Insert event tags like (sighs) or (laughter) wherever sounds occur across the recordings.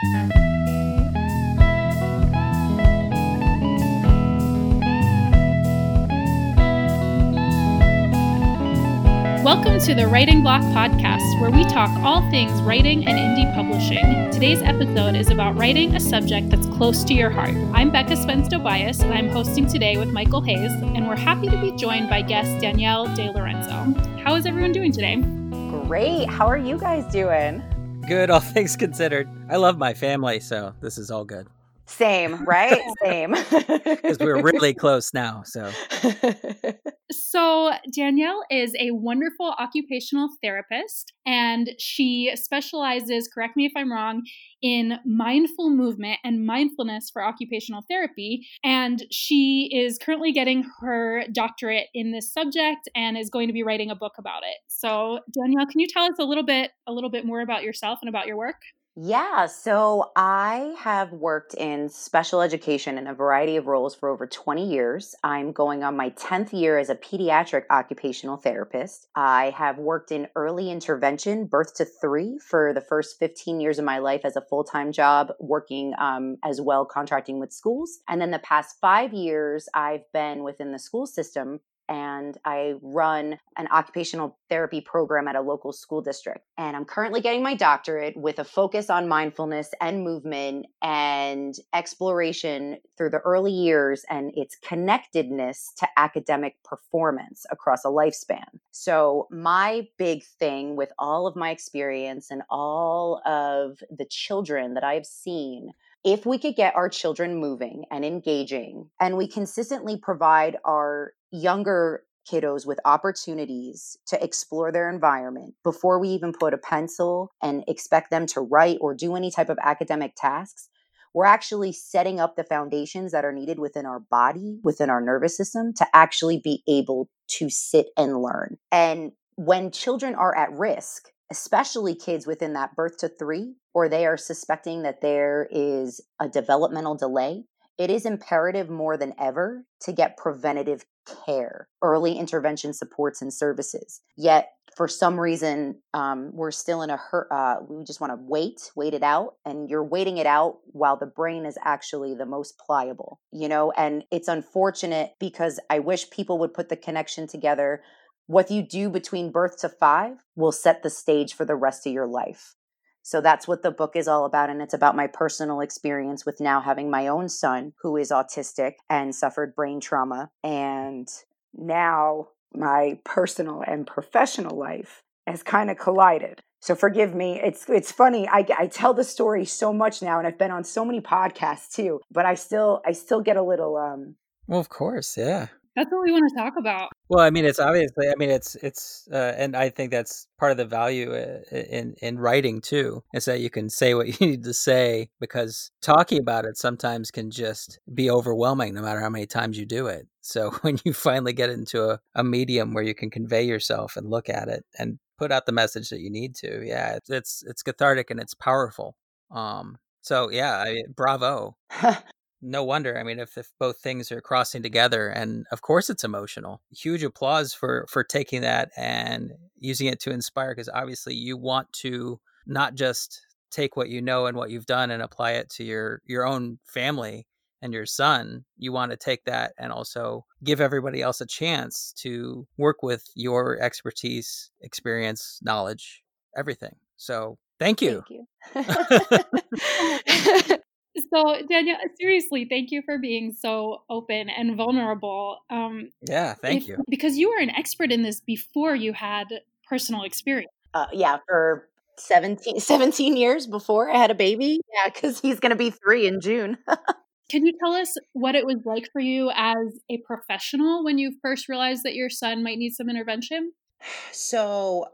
Welcome to the Writing Block Podcast, where we talk all things writing and indie publishing. Today's episode is about writing a subject that's close to your heart. I'm Becca Spence Tobias, and I'm hosting today with Michael Hayes, and we're happy to be joined by guest Danielle De Lorenzo. How is everyone doing today? Great. How are you guys doing? Good, all (laughs) things considered. I love my family, so this is all good. Same, right? Same. (laughs) Because we're really (laughs) close now. So, so Danielle is a wonderful occupational therapist, and she specializes. Correct me if I'm wrong. In mindful movement and mindfulness for occupational therapy. And she is currently getting her doctorate in this subject and is going to be writing a book about it. So, Danielle, can you tell us a little bit, a little bit more about yourself and about your work? Yeah, so I have worked in special education in a variety of roles for over 20 years. I'm going on my 10th year as a pediatric occupational therapist. I have worked in early intervention, birth to three, for the first 15 years of my life as a full time job, working um, as well contracting with schools. And then the past five years, I've been within the school system and I run an occupational therapy program at a local school district. And I'm currently getting my doctorate with a focus on mindfulness and movement and exploration through the early years and its connectedness to academic performance across a lifespan. So, my big thing with all of my experience and all of the children that I've seen if we could get our children moving and engaging and we consistently provide our younger kiddos with opportunities to explore their environment before we even put a pencil and expect them to write or do any type of academic tasks, we're actually setting up the foundations that are needed within our body, within our nervous system to actually be able to sit and learn. And when children are at risk, especially kids within that birth to three, or they are suspecting that there is a developmental delay, it is imperative more than ever to get preventative care, early intervention supports and services. Yet, for some reason, um, we're still in a hurt. Uh, we just want to wait, wait it out, and you're waiting it out while the brain is actually the most pliable, you know. And it's unfortunate because I wish people would put the connection together. What you do between birth to five will set the stage for the rest of your life. So that's what the book is all about. And it's about my personal experience with now having my own son who is autistic and suffered brain trauma. And now my personal and professional life has kind of collided. So forgive me. It's it's funny. I, I tell the story so much now, and I've been on so many podcasts too. But I still I still get a little um. Well, of course, yeah. That's what we want to talk about. Well, I mean, it's obviously, I mean, it's it's, uh, and I think that's part of the value uh, in in writing too, is that you can say what (laughs) you need to say because talking about it sometimes can just be overwhelming, no matter how many times you do it. So (laughs) when you finally get into a, a medium where you can convey yourself and look at it and put out the message that you need to, yeah, it's it's, it's cathartic and it's powerful. Um, so yeah, I, bravo. (laughs) no wonder. I mean, if, if both things are crossing together, and of course it's emotional. Huge applause for for taking that and using it to inspire, because obviously you want to not just take what you know and what you've done and apply it to your your own family and your son. You want to take that and also give everybody else a chance to work with your expertise, experience, knowledge, everything. So Thank you. Thank you. (laughs) (laughs) (laughs) So, Danielle, seriously, thank you for being so open and vulnerable. Um, yeah, thank if, you. Because you were an expert in this before you had personal experience. Uh, yeah, for 17, (laughs) 17 years before I had a baby. Yeah, because he's going to be three in June. (laughs) Can you tell us what it was like for you as a professional when you first realized that your son might need some intervention? (sighs) So,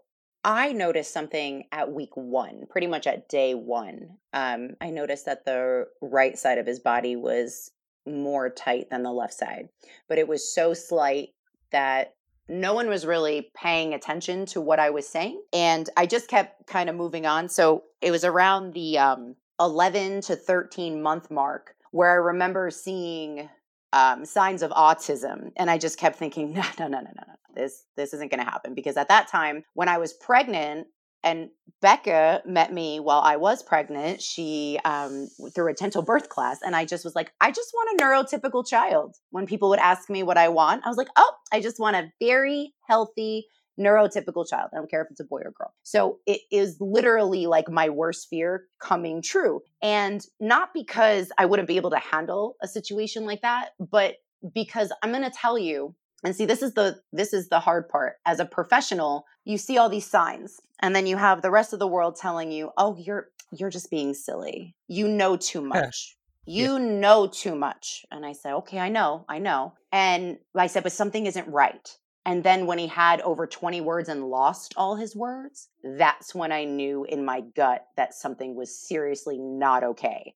I noticed something at week one, pretty much at day one. Um, I noticed that the right side of his body was more tight than the left side, but it was so slight that no one was really paying attention to what I was saying. And I just kept kind of moving on. So it was around the um, 11 to 13 month mark where I remember seeing um, signs of autism. And I just kept thinking, (laughs) no, no, no, no, no, no. This this isn't going to happen because at that time, when I was pregnant and Becca met me while I was pregnant. She um, through a gentle birth class, and I just was like, I just want a neurotypical child. When people would ask me what I want, I was like, oh, I just want a very healthy neurotypical child. I don't care if it's a boy or girl. So it is literally like my worst fear coming true. And not because I wouldn't be able to handle a situation like that, but because I'm going to tell you and see this is the this is the hard part as a professional you see all these signs and then you have the rest of the world telling you oh you're you're just being silly you know too much you yeah. know too much and i said okay i know i know and i said but something isn't right and then when he had over 20 words and lost all his words, that's when I knew in my gut that something was seriously not okay.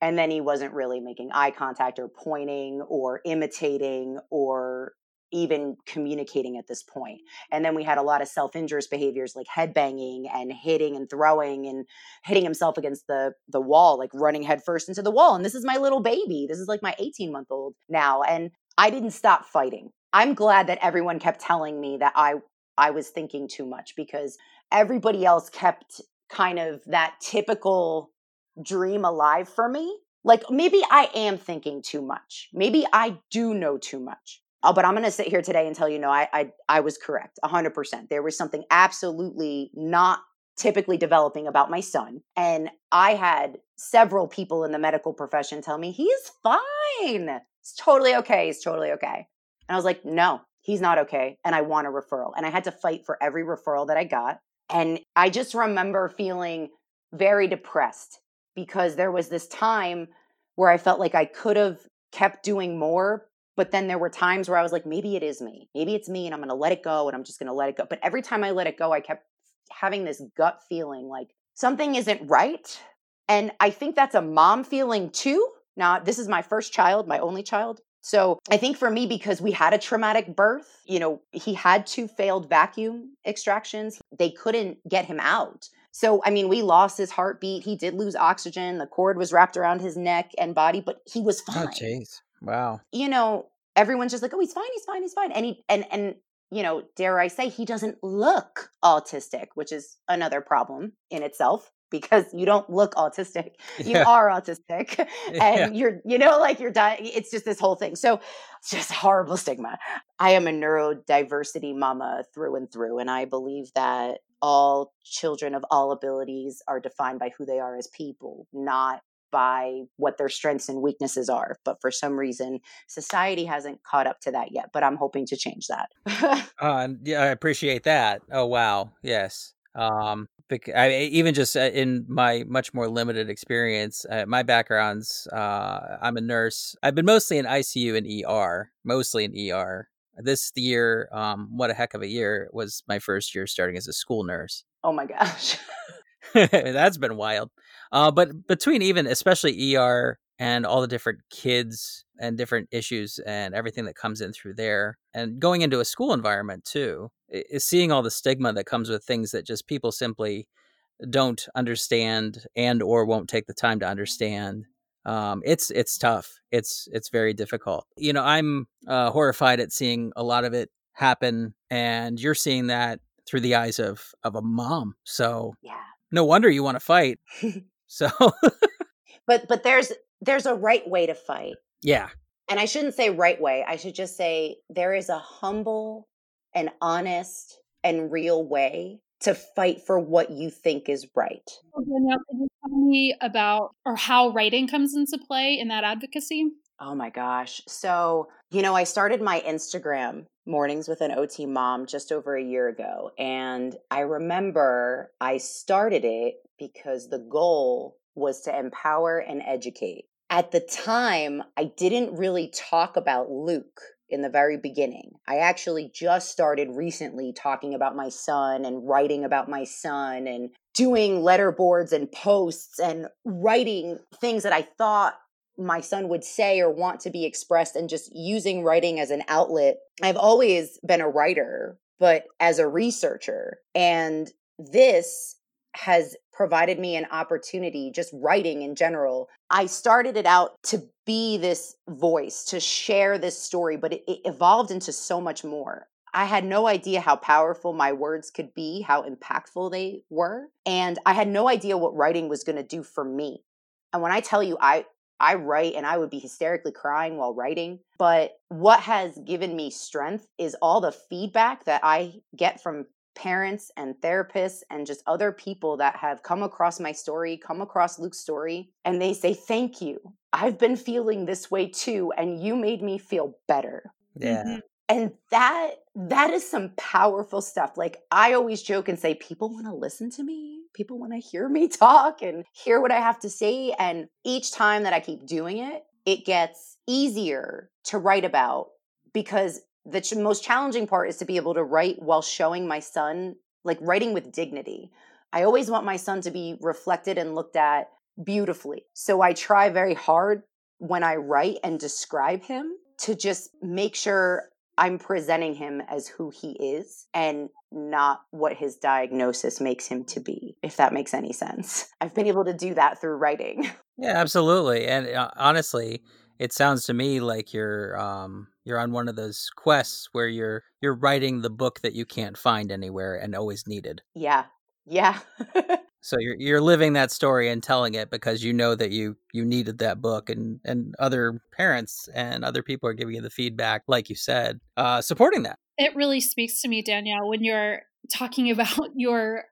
And then he wasn't really making eye contact or pointing or imitating or even communicating at this point. And then we had a lot of self-injurious behaviors like headbanging and hitting and throwing and hitting himself against the the wall, like running headfirst into the wall. And this is my little baby. This is like my 18 month old now. And I didn't stop fighting. I'm glad that everyone kept telling me that I I was thinking too much because everybody else kept kind of that typical dream alive for me. Like maybe I am thinking too much. Maybe I do know too much. Oh, but I'm going to sit here today and tell you no, I I I was correct 100%. There was something absolutely not typically developing about my son and I had several people in the medical profession tell me he's fine. It's totally okay. He's totally okay. And I was like, no, he's not okay. And I want a referral. And I had to fight for every referral that I got. And I just remember feeling very depressed because there was this time where I felt like I could have kept doing more. But then there were times where I was like, maybe it is me. Maybe it's me and I'm going to let it go and I'm just going to let it go. But every time I let it go, I kept having this gut feeling like something isn't right. And I think that's a mom feeling too. Now, this is my first child, my only child. So I think for me, because we had a traumatic birth, you know, he had two failed vacuum extractions, they couldn't get him out. So, I mean, we lost his heartbeat. He did lose oxygen. The cord was wrapped around his neck and body, but he was oh, fine. Oh, jeez. Wow. You know, everyone's just like, oh, he's fine, he's fine, he's fine. And he, and, and, you know, dare I say, he doesn't look autistic, which is another problem in itself because you don't look autistic. (laughs) You yeah. are autistic (laughs) and yeah. you're you know like you're dying it's just this whole thing. So it's just horrible stigma. I am a neurodiversity mama through and through and i believe that all children of all abilities are defined by who they are as people not by what their strengths and weaknesses are. But for some reason society hasn't caught up to that yet but i'm hoping to change that. Uh, yeah i appreciate that. Oh wow. Yes. Um I, even just uh, in my much more limited experience, uh, my background's uh, I'm a nurse. I've been mostly in ICU and ER, mostly in ER. This year, um, what a heck of a year was my first year starting as a school nurse. Oh my gosh, (laughs) that's been wild. Uh, but between even especially ER and all the different kids and different issues and everything that comes in through there and going into a school environment too is seeing all the stigma that comes with things that just people simply don't understand and or won't take the time to understand um, it's it's tough it's it's very difficult. You know i'm uh, horrified at seeing a lot of it happen and you're seeing that through the eyes of of a mom so yeah. no wonder you want to fight. (laughs) So (laughs) but but there's there's a right way to fight. Yeah. And I shouldn't say right way. I should just say there is a humble and honest and real way to fight for what you think is right. Oh, Danielle, can you tell me about or how writing comes into play in that advocacy? Oh my gosh. So, you know, I started my Instagram mornings with an OT mom just over a year ago. And I remember I started it because the goal was to empower and educate. At the time, I didn't really talk about Luke in the very beginning. I actually just started recently talking about my son and writing about my son and doing letter boards and posts and writing things that I thought my son would say or want to be expressed and just using writing as an outlet. I've always been a writer, but as a researcher. And this has provided me an opportunity, just writing in general. I started it out to be this voice, to share this story, but it, it, evolved into so much more. I had no idea how powerful my words could be, how impactful they were. And I had no idea what writing was going to do for me. And when I tell you, I, I write and I would be hysterically crying while writing. But what has given me strength is all the feedback that I get from parents and therapists and just other people that have come across my story, come across Luke's story, and they say, Thank you. I've been feeling this way too, and you made me feel better. Yeah. Mm-hmm. And that that is some powerful stuff. Like I always joke and say people want to listen to me. People want to hear me (laughs) talk and hear what I have to say and each time that I keep doing it, it gets easier to write about because the ch- most challenging part is to be able to write while showing my son like writing with dignity. I always want my son to be reflected and looked at beautifully. So I try very hard when I write and describe him to just make sure I'm presenting him as who he is and not what his diagnosis makes him to be, if that makes any sense. I've been able to do that through writing. Yeah, absolutely. And uh, honestly, it sounds to me like you're um you're on one of those quests where you're you're writing the book that you can't find anywhere and always needed. Yeah. Yeah. (laughs) so you're you're living that story and telling it because you know that you you needed that book and and other parents and other people are giving you the feedback like you said uh supporting that. It really speaks to me Danielle when you're talking (laughs) about your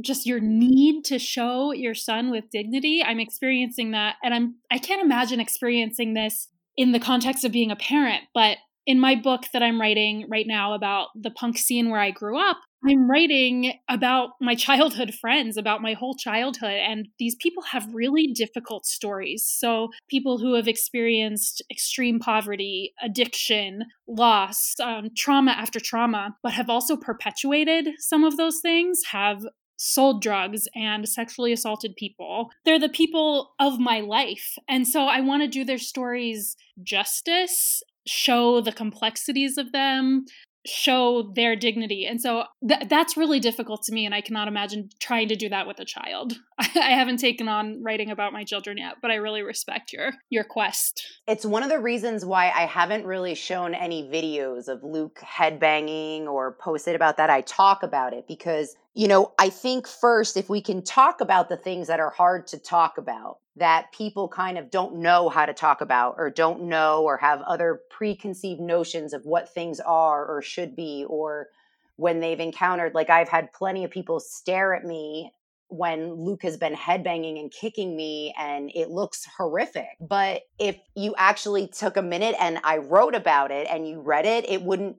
just your need to show your son with dignity i'm experiencing that and i'm i can't imagine experiencing this in the context of being a parent but in my book that i'm writing right now about the punk scene where i grew up i'm writing about my childhood friends about my whole childhood and these people have really difficult stories. So people who have experienced extreme poverty addiction loss um, trauma after trauma but have also perpetuated some of those things have sold drugs and sexually assaulted people. They're the people of my life. And so I want to do their stories justice, show the complexities of them, show their dignity. And so th- that's really difficult to me. And I cannot imagine trying to do that with a child. (laughs) I haven't taken on writing about my children yet, but I really respect your your quest. It's one of the reasons why I haven't really shown any videos of Luke headbanging or posted about that. I talk about it because, you know, I think first if we can talk about the things that are hard to talk about, that people kind of don't know how to talk about or don't know or have other preconceived notions of what things are or should be or when they've encountered like I've had plenty of people stare at me when Luke has been headbanging and kicking me and it looks horrific. But if you actually took a minute and I wrote about it and you read it, it wouldn't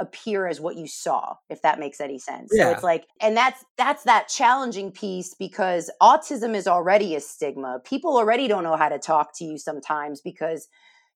appear as what you saw if that makes any sense. Yeah. so it's like and that's that's that challenging piece because autism is already a stigma. People already don't know how to talk to you sometimes because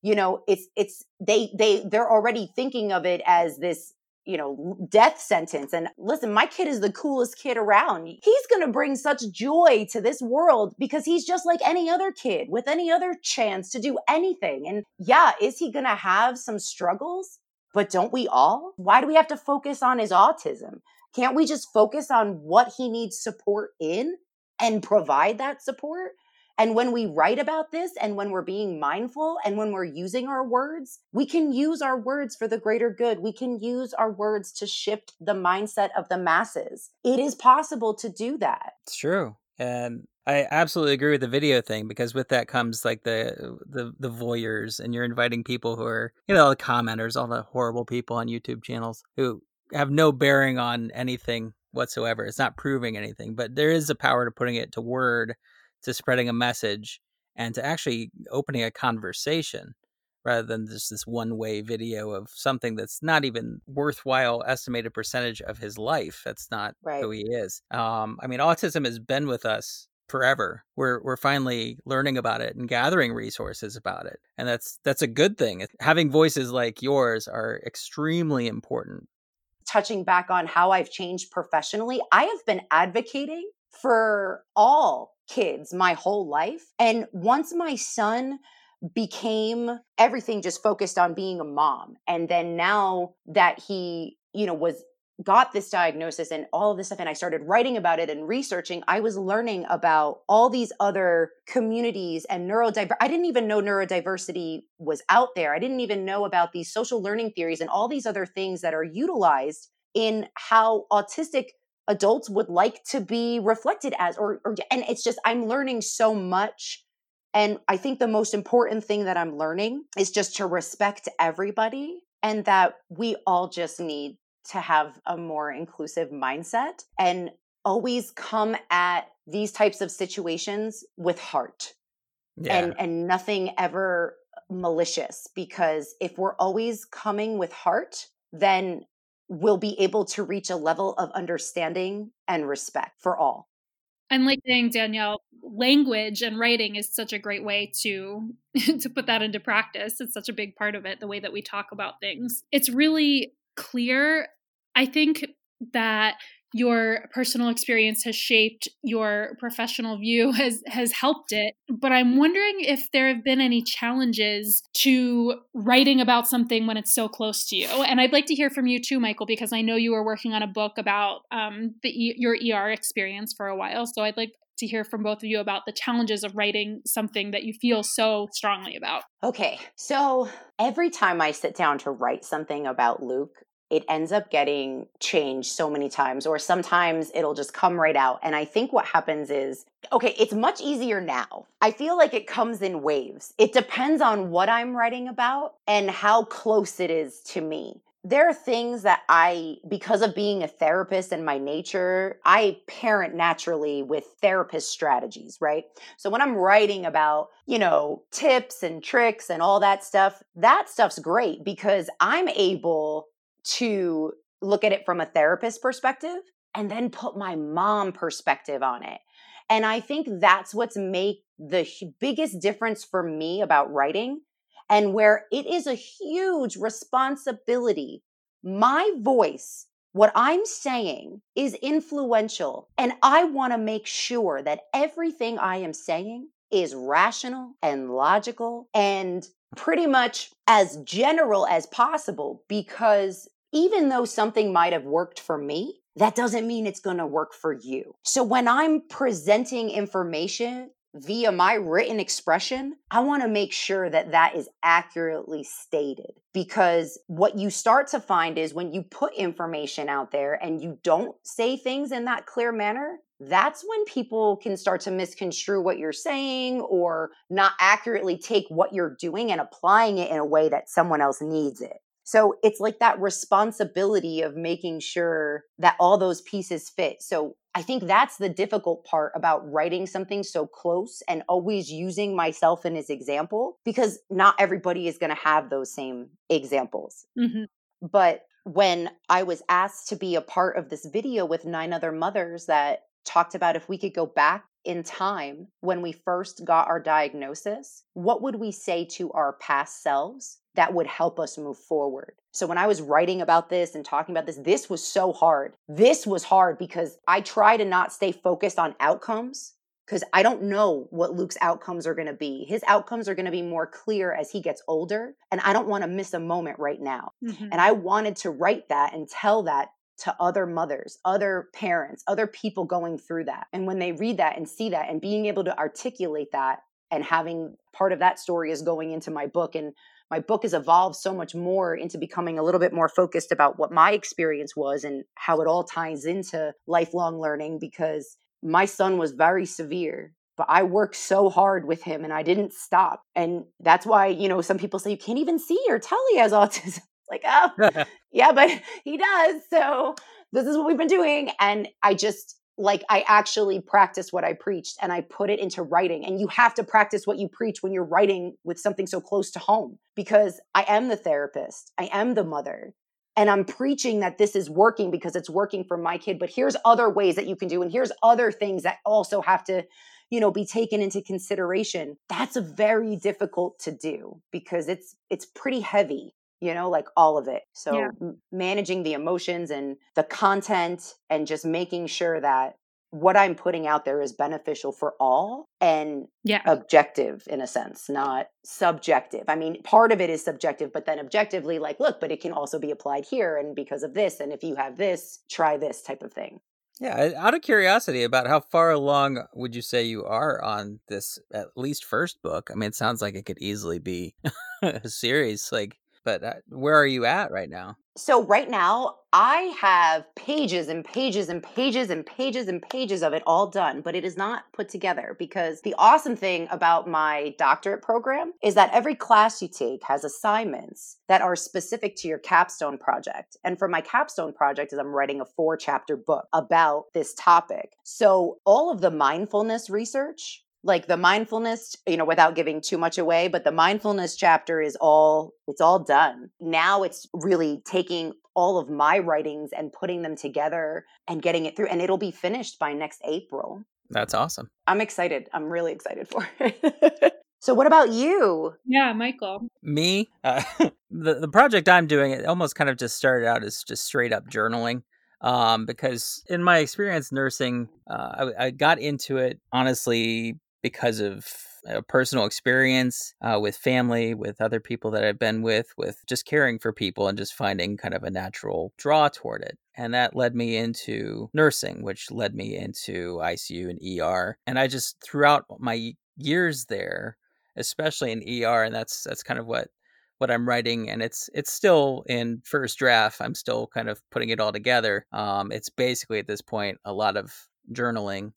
you know it's it's they they they're already thinking of it as this you know death sentence. And listen my kid is the coolest kid around. He's going to bring such joy to this world because he's just like any other kid with any other chance to do anything. And yeah is he going to have some struggles but don't we all? Why do we have to focus on his autism? Can't we just focus on what he needs support in and provide that support? And when we write about this and when we're being mindful and when we're using our words, we can use our words for the greater good. We can use our words to shift the mindset of the masses. It is possible to do that. It's true. And I absolutely agree with the video thing because with that comes like the the the voyeurs and you're inviting people who are you know the commenters, all the horrible people on YouTube channels who have no bearing on anything whatsoever. It's not proving anything, but there is a power to putting it to word, to spreading a message, and to actually opening a conversation rather than just this one way video of something that's not even worthwhile estimated percentage of his life. That's not right. who he is. Um, I mean, autism has been with us forever. We're we're finally learning about it and gathering resources about it. And that's that's a good thing. Having voices like yours are extremely important. Touching back on how I've changed professionally, I have been advocating for all kids my whole life. And once my son became everything just focused on being a mom and then now that he you know was got this diagnosis and all of this stuff and I started writing about it and researching, I was learning about all these other communities and neurodiversity. I didn't even know neurodiversity was out there. I didn't even know about these social learning theories and all these other things that are utilized in how autistic adults would like to be reflected as or, or and it's just I'm learning so much and I think the most important thing that I'm learning is just to respect everybody and that we all just need to have a more inclusive mindset and always come at these types of situations with heart yeah. and and nothing ever malicious because if we're always coming with heart then we'll be able to reach a level of understanding and respect for all. And like saying danielle language and writing is such a great way to (laughs) to put that into practice. It's such a big part of it the way that we talk about things. It's really clear I think that your personal experience has shaped your professional view (laughs) has has helped it. But i'm wondering if there have been any challenges to writing about something when it's so close to you. And i'd like to hear from you too michael because i know you were working on a book about um, the your er experience for a while. So i'd like to hear from both of you about the challenges of writing something that you feel so strongly about. Okay, so every time I sit down to write something about Luke, it ends up getting changed so many times, or sometimes it'll just come right out. And I think what happens is, okay, it's much easier now. I feel like it comes in waves. It depends on what I'm writing about and how close it is to me there are things that I, because of being a therapist and my nature, I parent naturally with therapist strategies, right? So when I'm writing about, you know, tips and tricks and all that stuff, that stuff's great because I'm able to look at it from a therapist perspective and then put my mom perspective on it. And I think that's what's made the biggest difference for me about writing and where it is a huge responsibility. My voice, what I'm saying is influential. And I want to make sure that everything I am saying is rational and logical and pretty much as general as possible because even though something might have worked for me, that doesn't mean it's going to work for you. So when I'm presenting information via my written expression, I want to make sure that that is accurately stated because what you start to find is when you put information out there and you don't say things in that clear manner, that's when people can start to misconstrue what you're saying or not accurately take what you're doing and applying it in a way that someone else needs it. So it's like that responsibility of making sure that all those pieces fit. So I think that's the difficult part about writing something so close and always using myself in as example because not everybody is going to have those same examples. Mm-hmm. But when I was asked to be a part of this video with nine other mothers that talked about if we could go back in time when we first got our diagnosis, what would we say to our past selves that would help us move forward? So, when I was writing about this and talking about this, this was so hard. This was hard because I try to not stay focused on outcomes because I don't know what Luke's outcomes are going to be. His outcomes are going to be more clear as he gets older. And I don't want to miss a moment right now. Mm-hmm. And I wanted to write that and tell that to other mothers, other parents, other people going through that. And when they read that and see that and being able to articulate that and having part of that story is going into my book and my book has evolved so much more into becoming a little bit more focused about what my experience was and how it all ties into lifelong learning because my son was very severe but I worked so hard with him and I didn't stop. And that's why, you know, some people say you can't even see or tell he has (laughs) autism like, oh, (laughs) yeah, but (laughs) he does. So this is what we've been doing. And I just, like, I actually practiced what I preached and I put it into writing. And you have to practice what you preach when you're writing with something so close to home because I am the therapist, I am the mother. And I'm preaching that this is working because it's working for my kid. But here's other ways that you can do. And here's other things that also have to you know be taken into consideration that's very difficult to do because it's it's pretty heavy you know, like all of it. So yeah. m- managing the emotions and the content and just making sure that what I'm putting out there is beneficial for all and yeah. objective in a sense, not subjective. I mean, part of it is subjective, but then objectively, like, look, but it can also be applied here. And because of this, and if you have this, try this type of thing. Yeah, out of curiosity, about how far along would you say you are on this at least first book? I mean, it sounds like it could easily be (laughs) a series. Like, but uh, where are you at right now? So right now, I have pages and pages and pages and pages and pages of it all done, but it is not put together because the awesome thing about my doctorate program is that every class you take has assignments that are specific to your capstone project. And for my capstone project is I'm writing a four chapter book about this topic. So all of the mindfulness research like the mindfulness you know without giving too much away but the mindfulness chapter is all it's all done. Now it's really taking all of my writings and putting them together and getting it through and it'll be finished by next april. That's awesome. I'm excited. I'm really excited for it. (laughs) So what about you? Yeah michael. Me? Uh, (laughs) the, the project i'm doing it almost kind of just started out as just straight up journaling um, because in my experience nursing, uh, I, I, got into it honestly because of a personal experience uh, with family, with other people that I've been with, with just caring for people and just finding kind of a natural draw toward it. And that led me into nursing, which led me into ICU and ER. And I just, throughout my years there, especially in ER, and that's that's kind of what what I'm writing, and it's it's still in first draft. I'm still kind of putting it all together. Um, it's basically at this point a lot of journaling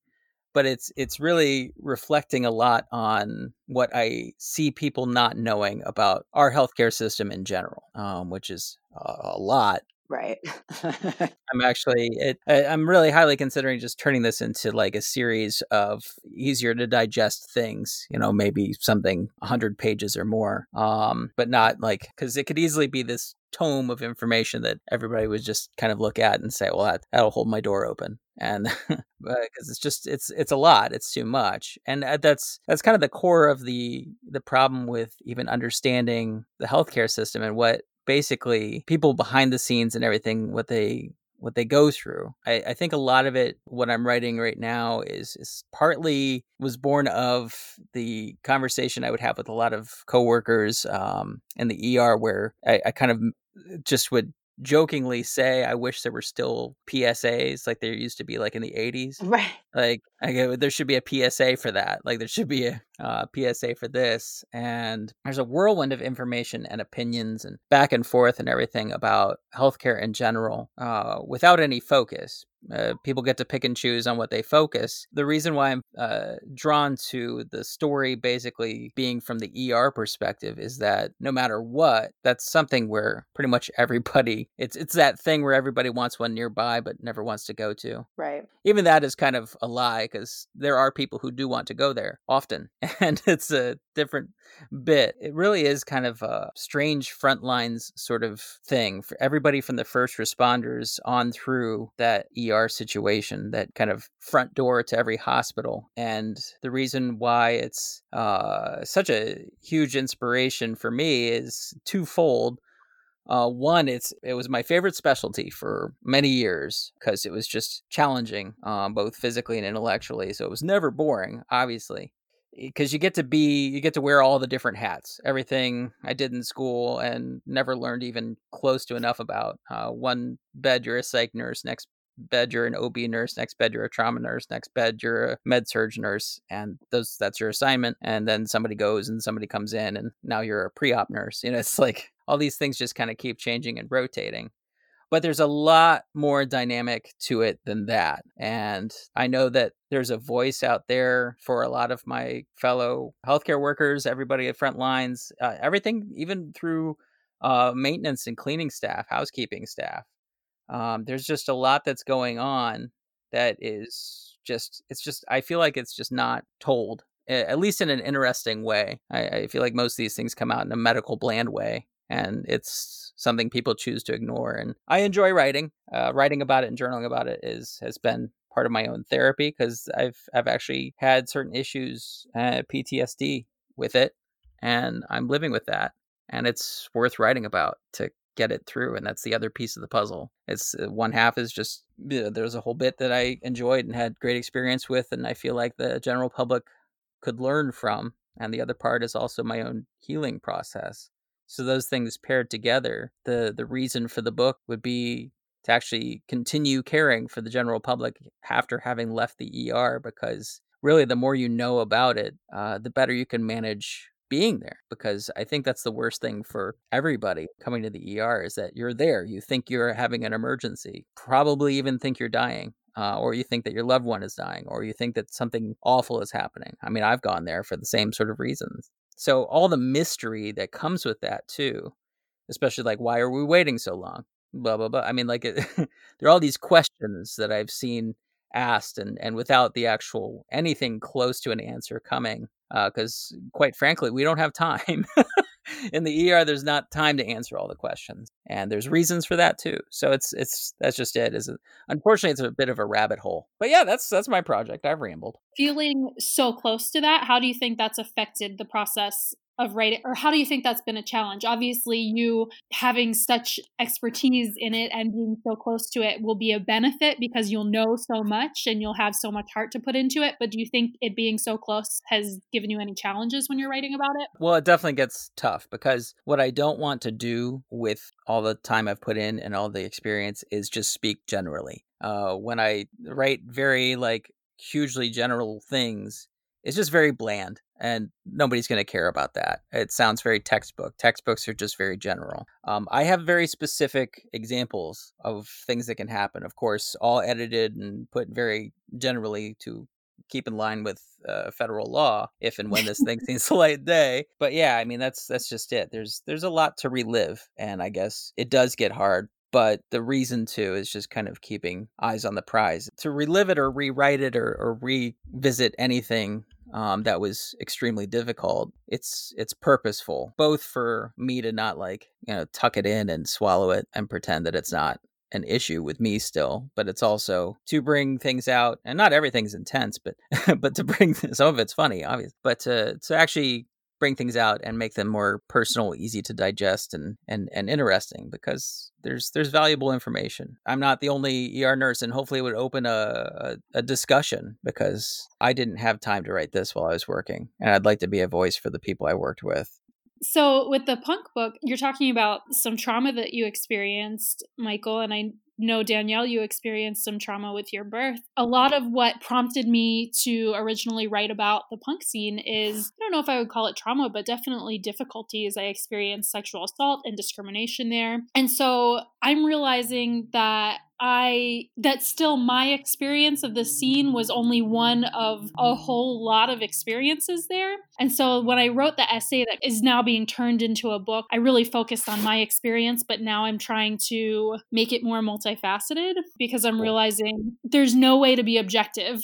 but it's it's really reflecting a lot on what I see people not knowing about our healthcare system in general, um, which is a, lot. Right. (laughs) I'm actually it, I'm really highly considering just turning this into like a series of easier to digest things. You know, maybe something 100 pages or more, um, but not like because it could easily be this tome of information that everybody would just kind of look at and say, "Well, that, that'll hold my door open." And (laughs) because it's just it's it's a lot, it's too much, and uh, that's that's kind of the core of the the problem with even understanding the healthcare system and what basically people behind the scenes and everything what they what they go through. I, I, think a lot of it, what I'm writing right now, is is partly was born of the conversation I would have with a lot of coworkers um, in the ER, where I, I kind of just would jokingly say I wish there were still PSAs like there used to be like in the 80s. Right. Like I go, there should be a PSA for that. Like there should be a uh, PSA for this and there's a whirlwind of information and opinions and back and forth and everything about healthcare in general uh, without any focus uh, people get to pick and choose on what they focus. The reason why I'm uh, drawn to the story basically being from the ER perspective is that no matter what, that's something where pretty much everybody (laughs) it's it's that thing where everybody wants one nearby but never wants to go to. Right. Even that is kind of a lie because there are people who do want to go there often, (laughs) (laughs) and it's a different bit. It really is kind of a strange front lines sort of thing for everybody from the first responders on through that ER situation, that kind of front door to every hospital. And the reason why it's uh, such a huge inspiration for me is twofold. Uh, one, it's it was my favorite specialty for many years because it was just challenging, um, both physically and intellectually. So it was never boring, obviously because you get to be you get to wear all the different hats everything i did in school and never learned even close to enough about uh, one bed you're a psych nurse next bed you're an ob nurse next bed you're a trauma nurse next bed you're a med surg nurse and those that's your assignment and then somebody goes and somebody comes in and now you're a pre-op nurse you know it's like all these things just kind of keep changing and rotating but there's a lot more dynamic to it than that. And I know that there's a voice out there for a lot of my fellow healthcare workers, everybody at front lines, uh, everything, even through uh, maintenance and cleaning staff, housekeeping staff. Um, there's just a lot that's going on that is just, it's just, I feel like it's just not told, at least in an interesting way. I, I feel like most of these things come out in a medical bland way and it's something people choose to ignore. And I enjoy writing. Uh, writing about it and journaling about it is has been part of my own therapy because I've I've actually had certain issues, uh, PTSD with it, and I'm living with that. And it's worth writing about to get it through and that's the other piece of the puzzle it's uh, one half is just you know, there's a whole bit that i enjoyed and had great experience with and i feel like the general public could learn from and the other part is also my own healing process so those things paired together the the reason for the book would be to actually continue caring for the general public after having left the er because really the more you know about it uh, the better you can manage being there because I think that's the worst thing for everybody coming to the ER is that you're there. You think you're having an emergency, probably even think you're dying. Uh, or you think that your loved one is dying, or you think that something awful is happening. I mean, I've gone there for the same sort of reasons. So, all the mystery that comes with that, too, especially like, why are we waiting so long? Blah, blah, blah. I mean, like, it, (laughs) there are all these questions that I've seen asked and, and without the actual anything close to an answer coming because uh, quite frankly we don't have time (laughs) in the er there's not time to answer all the questions and there's reasons for that too so it's it's that's just it is unfortunately it's a bit of a rabbit hole but yeah that's that's my project i've rambled. Feeling so close to that how do you think that's affected the process of writing or how do you think that's been a challenge? Obviously you having such expertise in it and being so close to it will be a benefit because you'll know so much and you'll have so much heart to put into it but do you think it being so close has given you any challenges when you're writing about it? Well it definitely gets tough because what i don't want to do with all the time i've put in and all the experience is just speak generally. Uh, when i write very like hugely general things it's just very bland and nobody's going to care about that. It sounds very textbook. Textbooks are just very general. Um, I have very specific examples of things that can happen. Of course, all edited and put very generally to keep in line with uh, federal law if and when this thing (laughs) sees the (laughs) light day. But yeah, I mean that's that's just it. There's there's a lot to relive, and I guess it does get hard. But the reason to is just kind of keeping eyes on the prize. To relive it or rewrite it or, or revisit anything um, that was extremely difficult. It's it's purposeful, both for me to not like you know tuck it in and swallow it and pretend that it's not an issue with me still, but it's also to bring things out, and not everything's intense, but (laughs) but to bring (laughs) some of it's funny, obviously, but to to actually bring things out and make them more personal, easy to digest, and and and interesting because there's there's valuable information. I'm not the only ER nurse, and hopefully it would open a, a, a discussion because I didn't have time to write this while I was working, and I'd like to be a voice for the people I worked with. So, with the punk book, you're talking about some trauma that you experienced, Michael, and I know, Danielle, you experienced some trauma with your birth. A lot of what prompted me to originally write about the punk scene is I don't know if I would call it trauma, but definitely difficulties. I experienced sexual assault and discrimination there. And so I'm realizing that I that still my experience of the scene was only one of a whole lot of experiences there. And so when I wrote the essay that is now being turned into a book, I really focused on my experience, but now I'm trying to make it more multifaceted because I'm realizing there's no way to be objective.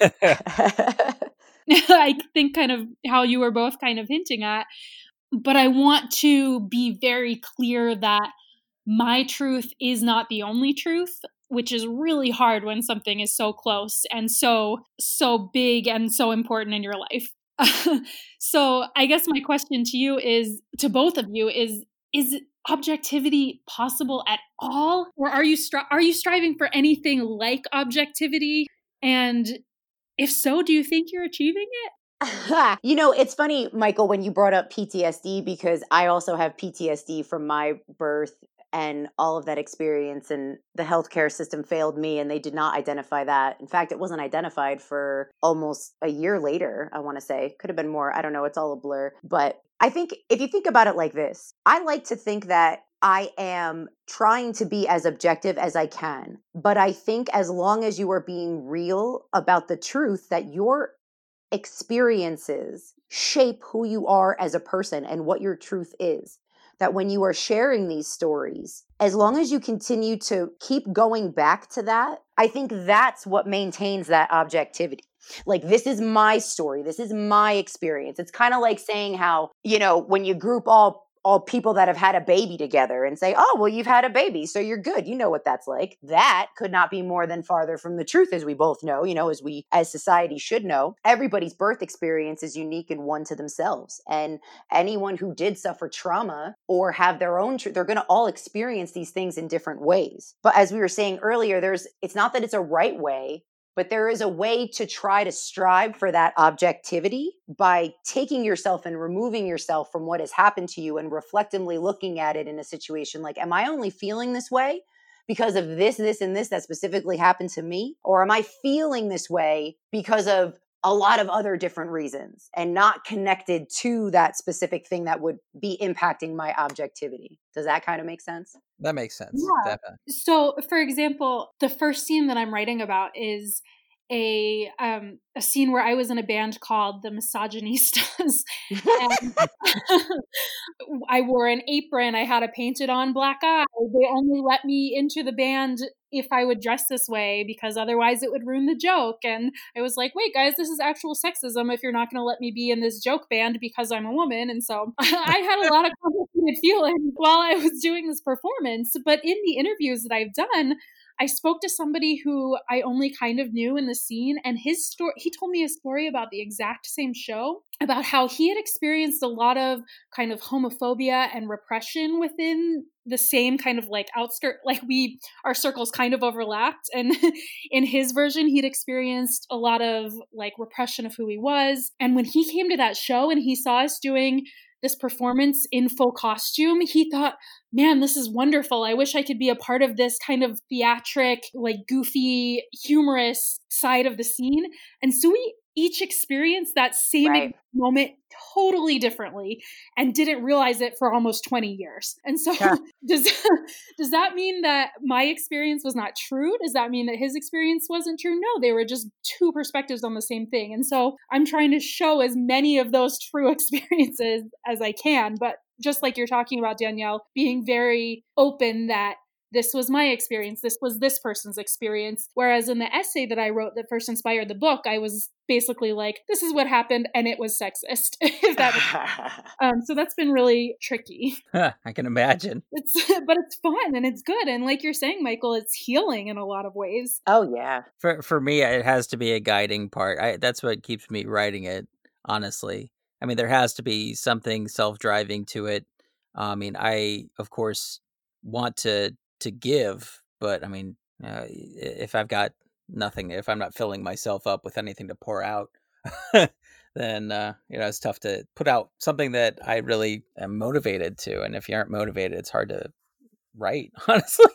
(laughs) (laughs) I think kind of how you were both kind of hinting at, but I want to be very clear that my truth is not the only truth which is really hard when something is so close and so so big and so important in your life. (laughs) So i guess my question to you is to both of you is is objectivity possible at all? Or are you stri- are you striving for anything like objectivity? And if so do you think you're achieving it? (laughs) You know, it's funny, Michael, when you brought up PTSD, because I also have PTSD from my birth and all of that experience and the healthcare system failed me and they did not identify that in fact it wasn't identified for almost a year later i want to say could have been more i don't know it's all a blur but i think if you think about it like this i like to think that I am trying to be as objective as I can. But I think as long as you are being real about the truth that your experiences shape who you are as a person and what your truth is that when you are sharing these stories, as long as you continue to keep going back to that, I think that's what maintains that objectivity. Like, this is my story. This is my experience. It's kind of like saying how, you know, when you group all all people that have had a baby together and say, oh, well, you've had a baby, so you're good. You know what that's like. That could not be more than farther from the truth, as we both know, you know, as we as society should know. Everybody's birth experience is unique and one to themselves. And anyone who did suffer trauma or have their own, tr- they're going to all experience these things in different ways. But as we were saying earlier, there's, it's not that it's a right way but there is a way to try to strive for that objectivity by taking yourself and removing yourself from what has happened to you and reflectively looking at it in a situation like, am I only feeling this way because of this, this, and this that specifically happened to me? Or am I feeling this way because of a lot of other different reasons and not connected to that specific thing that would be impacting my objectivity. Does that kind of make sense? That makes sense. Yeah. Definitely. So, for example, the first scene that I'm writing about is a um a scene where I was in a band called the Misogynistas. and (laughs) (laughs) I wore an apron, I had a painted on black eye. They only let me into the band if I would dress this way because otherwise it would ruin the joke. And I was like, wait, guys, this is actual sexism if you're not going to let me be in this joke band because I'm a woman. And so (laughs) I had a lot of complicated (laughs) feelings while I was doing this performance. But in the interviews that I've done, I spoke to somebody who I only kind of knew in the scene, and his story, he told me a story about the exact same show about how he had experienced a lot of kind of homophobia and repression within the same kind of like outskirt like we our circles kind of overlapped and (laughs) in his version he'd experienced a lot of like repression of who he was and when he came to that show and he saw us doing this performance in full costume, he thought, man, this is wonderful. I wish I could be a part of this kind of theatric, like goofy, humorous side of the scene. And so we each experienced that same right. moment totally differently and didn't realize it for almost 20 years. And so yeah. (laughs) does (laughs) does that mean that my experience was not true? Does that mean that his experience wasn't true? No, they were just two perspectives on the same thing. And so I'm trying to show as many of those (laughs) true experiences as I can, but just like you're talking about Danielle, being very open that this was my experience, this was this person's experience. Whereas in the essay that I wrote that first inspired the book, I was basically like, this is what happened, and it was sexist. (laughs) if that (laughs) um, so that's been really tricky. I can imagine. It's (laughs) but it's fun and it's good, and like you're saying, Michael, it's healing in a lot of ways. Oh yeah. For for me, it has to be a guiding part. I, that's what keeps me writing it. Honestly, I mean, there has to be something self driving to it. I mean, I of course want to to give, but I mean, uh, if I've got nothing, if I'm not filling myself up with anything to pour out, (laughs) then uh, you know it's tough to put out something that I really am motivated to. And if you aren't motivated, it's hard to write, (laughs) honestly,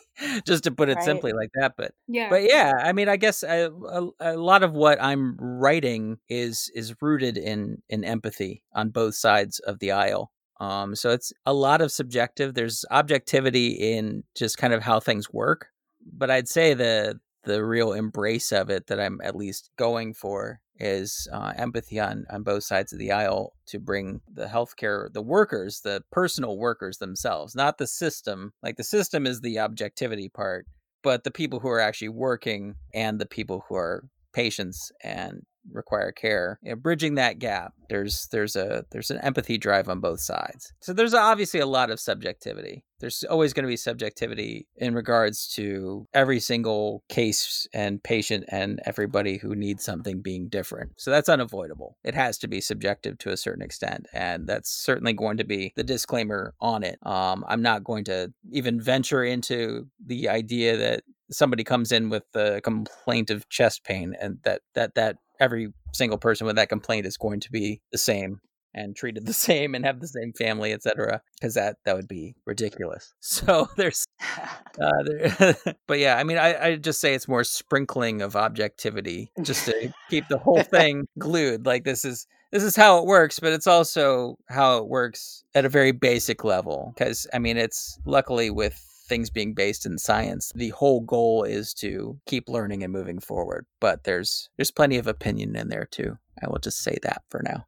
just to put it right. simply like that. But yeah, but yeah, I mean, I guess I, a, a lot of what I'm writing is is rooted in in empathy on both sides of the aisle. Um, so it's a lot of subjective. There's objectivity in just kind of how things work, but I'd say the the real embrace of it that I'm at least going for is uh, empathy on on both sides of the aisle to bring the healthcare, the workers, the personal workers themselves, not the system. Like the system is the objectivity part, but the people who are actually working and the people who are patients and require care you know, bridging that gap there's there's a there's an empathy drive on both sides. So there's obviously a lot of subjectivity. There's always going to be subjectivity in regards to every single case and patient and everybody who needs something being different. So that's unavoidable. It has to be subjective to a certain extent and that's certainly going to be the disclaimer on it. Um, i'm not going to even venture into the idea that somebody comes in with a complaint of chest pain and that that that every single person with that complaint is going to be the same and treated the (laughs) same and have the same family, etc. Because that that would be ridiculous. (laughs) So there's, (laughs) uh, there, but yeah, I mean, I I just say it's more sprinkling of objectivity just to keep the whole thing glued. Like this is this is how it works, but it's also how it works at a very basic level. Because I mean, it's luckily with things being based in science the whole goal is to keep learning and moving forward but there's there's plenty of opinion in there too i will just say that for now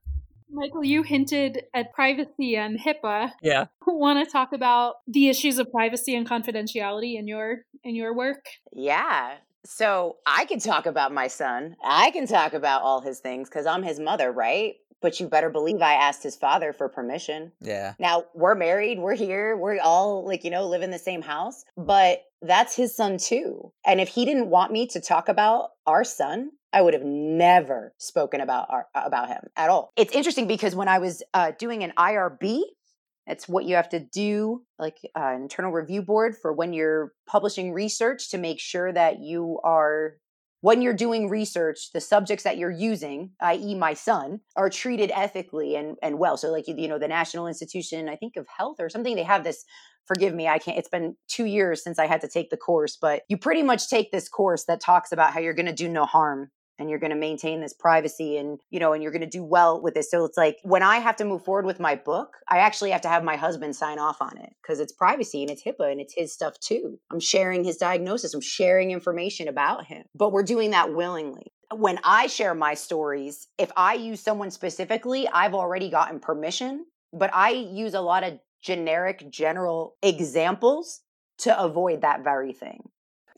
Michael, you hinted at privacy and HIPAA. Yeah. (laughs) Want to talk about the issues of privacy and confidentiality in your in your work? Yeah. So I can talk about my son. I can talk about all his things because I'm his mother, right? But you better believe I asked his father for permission. Yeah. Now we're married, we're here, we're all like, you know, live in the same house, but that's his son too. And if he didn't want me to talk about our son, I would have never spoken about our, about him at all. It's interesting because when I was uh, doing an IRB, it's what you have to do, like uh, internal review board for when you're publishing research to make sure that you are when you're doing research, the subjects that you're using, i.e., my son, are treated ethically and, and well. So, like, you know, the National Institution, I think, of Health or something, they have this. Forgive me, I can't. It's been two years since I had to take the course, but you pretty much take this course that talks about how you're going to do no harm and you're going to maintain this privacy and you know and you're going to do well with this. So it's like when i have to move forward with my book i actually have to have my husband sign off on it because it's privacy and it's hipaa and it's his stuff too. I'm sharing his diagnosis i'm sharing information about him but we're doing that willingly. When i share my stories if i use someone specifically i've already gotten permission but i use a lot of generic general examples to avoid that very thing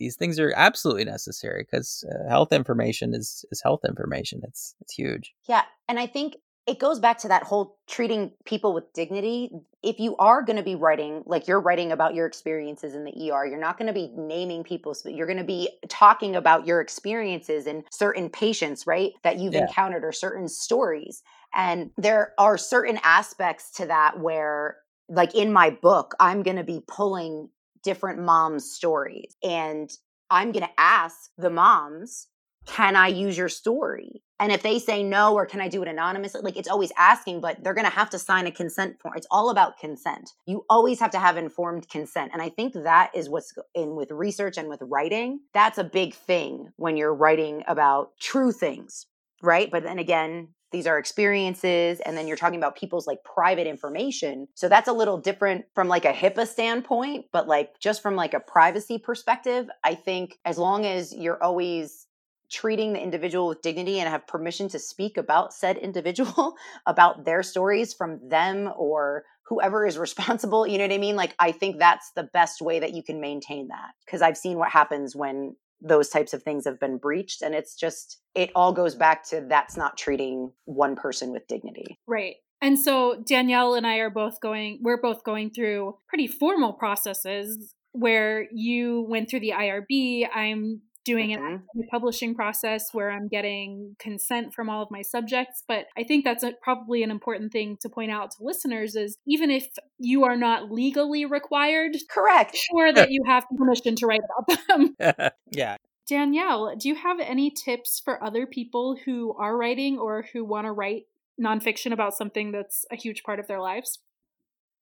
these things are absolutely necessary because uh, health information is is health information. It's it's huge. Yeah, and I think it goes back to that whole treating people with dignity. If you are going to be writing, like you're writing about your experiences in the ER, you're not going to be naming people, you're going to be talking about your experiences and certain patients, right, that you've yeah. encountered or certain stories. And there are certain aspects to that where, like in my book, I'm going to be pulling different moms' stories. And I'm going to ask the moms, can I use your story? And if they say no, or can I do it anonymously? Like it's always asking, but they're going to have to sign a consent form. It's all about consent. You always have to have informed consent. And I think that is what's in with research and with writing. That's a big thing when you're writing about true things, right? But then again, these are experiences and then you're talking about people's like private information. So that's a little different from like a hipaa standpoint but like just from like a privacy perspective i think as long as you're always treating the individual with dignity and have permission to speak about said individual (laughs) about their stories from them or whoever is responsible you know what i mean? Like i think that's the best way that you can maintain that because i've seen what happens when those types of things have been breached and it's just it all goes back to that's not treating one person with dignity. Right and so danielle and i are both going we're both going through pretty formal processes where you went through the irb i'm doing mm-hmm. an publishing process where I'm getting consent from all of my subjects. But I think that's a, probably an important thing to point out to listeners is even if you are not legally required, correct, sure that you have permission to write about them. (laughs) yeah. Danielle, do you have any tips for other people who are writing or who want to write nonfiction about something that's a huge part of their lives?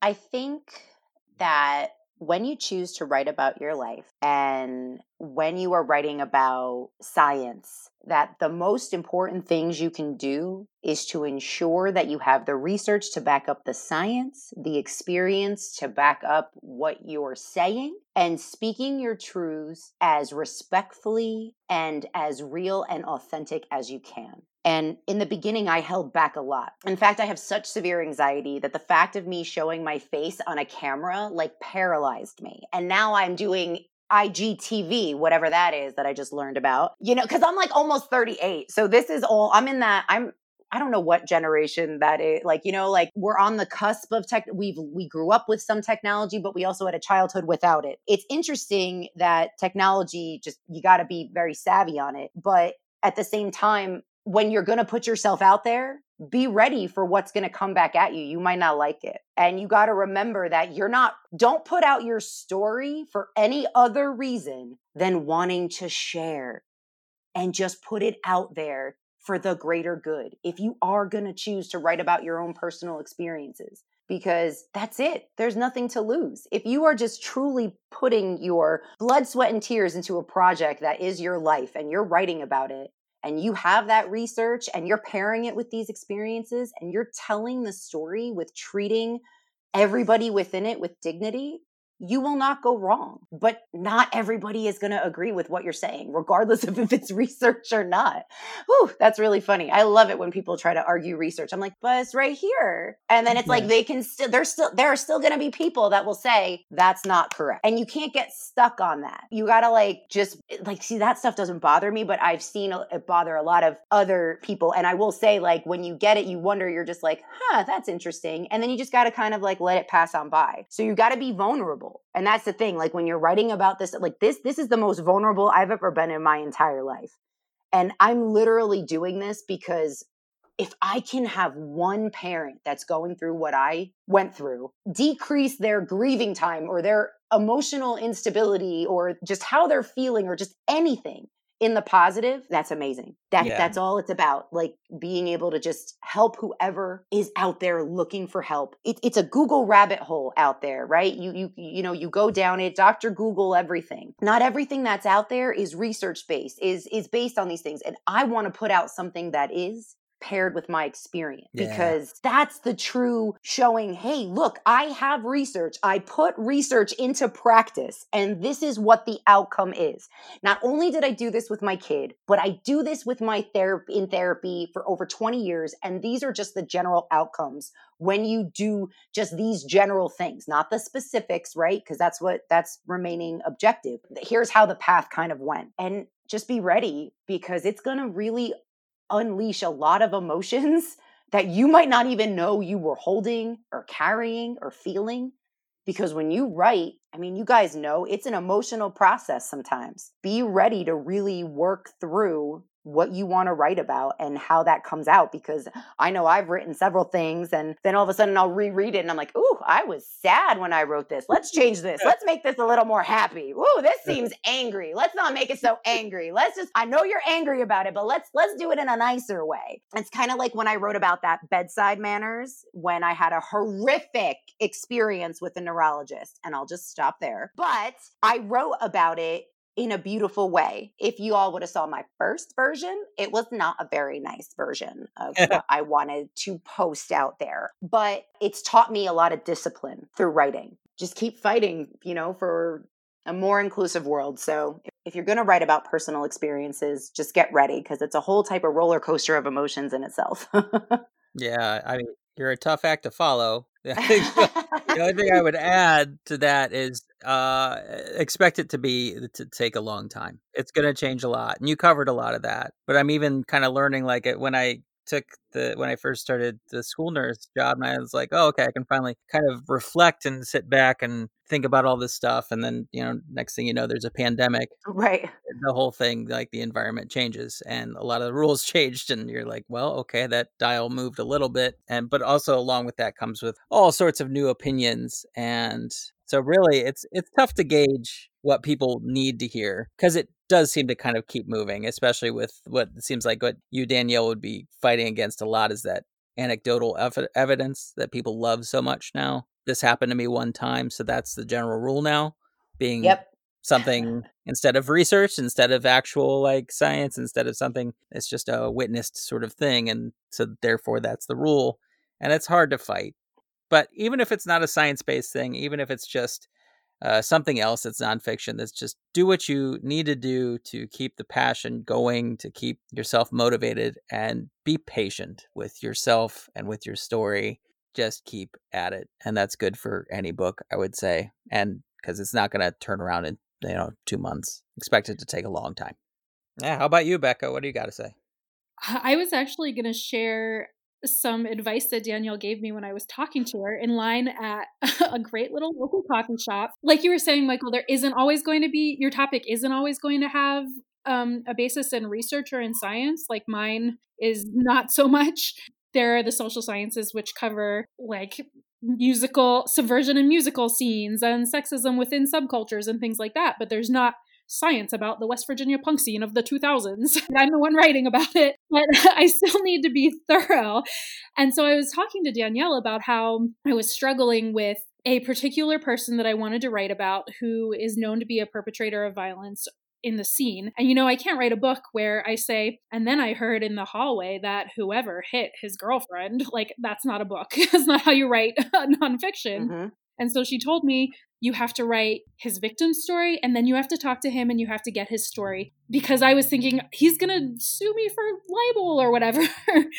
I think that when you choose to write about your life and when you are writing about science, that the most important things you can do is to ensure that you have the research to back up the science, the experience to back up what you're saying, and speaking your truths as respectfully and as real and authentic as you can. And in the beginning, I held back a lot. In fact, I have such severe anxiety that the fact of me showing my face on a camera like paralyzed me. And now I'm doing IGTV, whatever that is that I just learned about, you know, because I'm like almost 38. So this is all, I'm in that, I'm, I don't know what generation that is. Like, you know, like we're on the cusp of tech. We've, we grew up with some technology, but we also had a childhood without it. It's interesting that technology just, you got to be very savvy on it. But at the same time, when you're going to put yourself out there, be ready for what's going to come back at you. You might not like it. And you got to remember that you're not, don't put out your story for any other reason than wanting to share and just put it out there for the greater good. If you are going to choose to write about your own personal experiences, because that's it. There's nothing to lose. If you are just truly putting your blood, sweat, and tears into a project that is your life and you're writing about it, and you have that research and you're pairing it with these experiences and you're telling the story with treating everybody within it with dignity, you will not go wrong. But not everybody is going to agree with what you're saying, regardless (laughs) of if it's research or not. Whew, that's really funny. I love it when people try to argue research. I'm like, but it's right here. And then it's yeah. like they can still, there's still, there are still going to be people that will say that's not correct. And you can't get stuck on that. You got to like just eh, like, see, that stuff doesn't bother me, but I've seen it bother a lot of other people. And I will say, like, when you get it, you wonder, you're just like, huh, that's interesting. And then you just got to kind of like let it pass on by. So you got to be vulnerable. And that's the thing. Like when you're writing about this, like this, this is the most vulnerable I've ever been in my entire life. And I'm literally doing this because if I can have one parent that's going through what I went through, decrease their grieving time or their emotional instability or just how they're feeling or just anything in the positive, that's amazing. That yeah. that's all it's about. Like being able to just help whoever is out there looking for help. It, it's a Google rabbit hole out there, right? You you you know you go down it. Doctor Google everything. Not everything that's out there is research based. Is is based on these things. And I want to put out something that is paired with my experience yeah. because that's the true showing hey look i have research. I put research into practice and this is what the outcome is. Not only did i do this with my kid but i do this with my therapy in therapy for over 20 years and these are just the general outcomes when you do just these general things not the specifics right? Because that's what that's remaining objective. Here's how the path kind of went and just be ready because it's going to really unleash a lot of emotions (laughs) that you might not even know you were holding or carrying or feeling. Because when you write, I mean, you guys know it's an emotional process sometimes. Be ready to really work through what you want to write about and how that comes out because I know I've written several things and then all of a sudden I'll reread it and I'm like, "Ooh, I was sad when I wrote this. Let's change this. (laughs) Let's make this a little more happy. Ooh, this seems angry. Let's not make it so angry. Let's just I know you're angry about it, but let's let's do it in a nicer way." It's kind of like when I wrote about that bedside manners when I had a horrific experience with a neurologist and I'll just stop there. But I wrote about it in a beautiful way. If you all would have saw my first version, it was not a very nice version of (laughs) what I wanted to post out there. But it's taught me a lot of discipline through writing. Just keep fighting, you know, for a more inclusive world. So if you're going to write about personal experiences, just get ready because it's a whole type of roller coaster of emotions in itself. (laughs) yeah, I mean, you're a tough act to follow. (laughs) the only thing I would (laughs) add to that is uh, expect it to be to take a long time. It's going to change a lot, and you covered a lot of that. But I'm even kind of learning, like it when I took the when I first started the school nurse job, and I was like, oh, okay, I can finally kind of reflect and sit back and think about all this stuff. And then you know, next thing you know, there's a pandemic, right? The whole thing, like the environment changes, and a lot of the rules (laughs) changed, and you're like, well, okay, that dial moved a little bit, and but also along with that comes with all sorts of new opinions and so really, it's it's tough to gauge what people need to hear because it does seem to kind of keep moving, especially with what seems like what you Danielle would be fighting against a lot is that anecdotal ev- evidence that people love so much now. This happened to me one time, so that's the general rule now. Being yep. something (laughs) instead of research, instead of actual like science, instead of something it's just a witnessed sort of thing, and so therefore that's the rule. And it's hard to fight but even if it's not a science based thing, even if it's just uh, something else that's nonfiction, that's just do what you need to do to keep the passion going, to keep yourself motivated, and be patient with yourself and with your story. Just keep at it. And that's good for any book, I would say. And because it's not going to turn around in, you know, two months. Expect it to take a long time. Yeah. How about you, Becca? What do you got to say? I was actually going to share some advice that Danielle gave me when I was talking to her in line at (laughs) a great little local coffee shop. Like you were saying, Michael, there isn't always going to be, your topic isn't always going to have um, a basis in research or in science. Like mine is not so much. There are the social sciences, which cover like musical subversion and musical scenes and sexism within subcultures and things like that. But there's not science about the West Virginia punk scene of the 2000s. (laughs) I'm the one writing about it, but (laughs) I still need to be thorough. And so I was talking to Danielle about how I was struggling with a particular person that I wanted to write about who is known to be a perpetrator of violence in the scene. And you know, I can't write a book where I say, and then I heard in the hallway that whoever hit his girlfriend. (laughs) Like, that's not a book. that's not how you write nonfiction. Mm-hmm. And so she told me you have to write his victim story and then you have to talk to him and you have to get his story because I was thinking he's going to sue me for libel or whatever.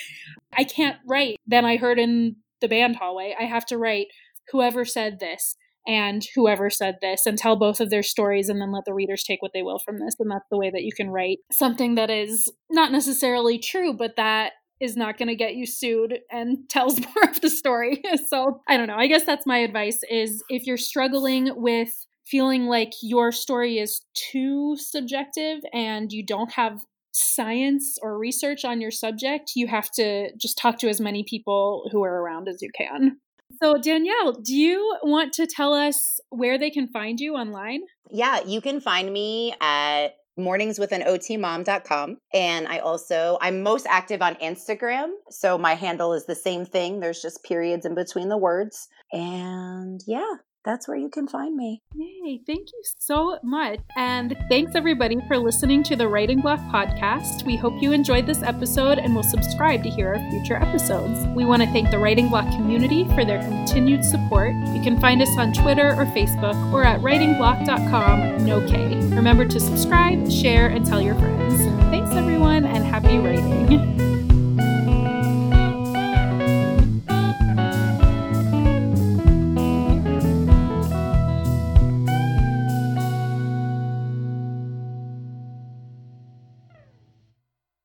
(laughs) I can't write. Then I heard in the band hallway, I have to write whoever said this and whoever said this and tell both of their stories and then let the readers take what they will from this. And that's the way that you can write something that is not necessarily true, but that is not going to get you sued and (laughs) tells more of the story. (laughs) so, I don't know. I guess that's my advice is if you're struggling with feeling like your story is too subjective and you don't have science or research on your subject, you have to just talk to as many people who are around as you can. So, Danielle, do you want to tell us where they can find you online? Yeah, you can find me at mornings with an otmom.com and i also i'm most active on instagram so my handle is the same thing there's just periods in between the words and yeah that's where you can find me. Yay, thank you so much. And thanks everybody for listening to the Writing Bloc podcast. We hope you enjoyed this episode and will subscribe to hear our future episodes. We want to thank the Writing Bloc community for their continued support. You can find us on Twitter or Facebook or at writingbloc.com, no K. Remember to subscribe, share, and tell your friends. Thanks everyone and happy writing. (laughs)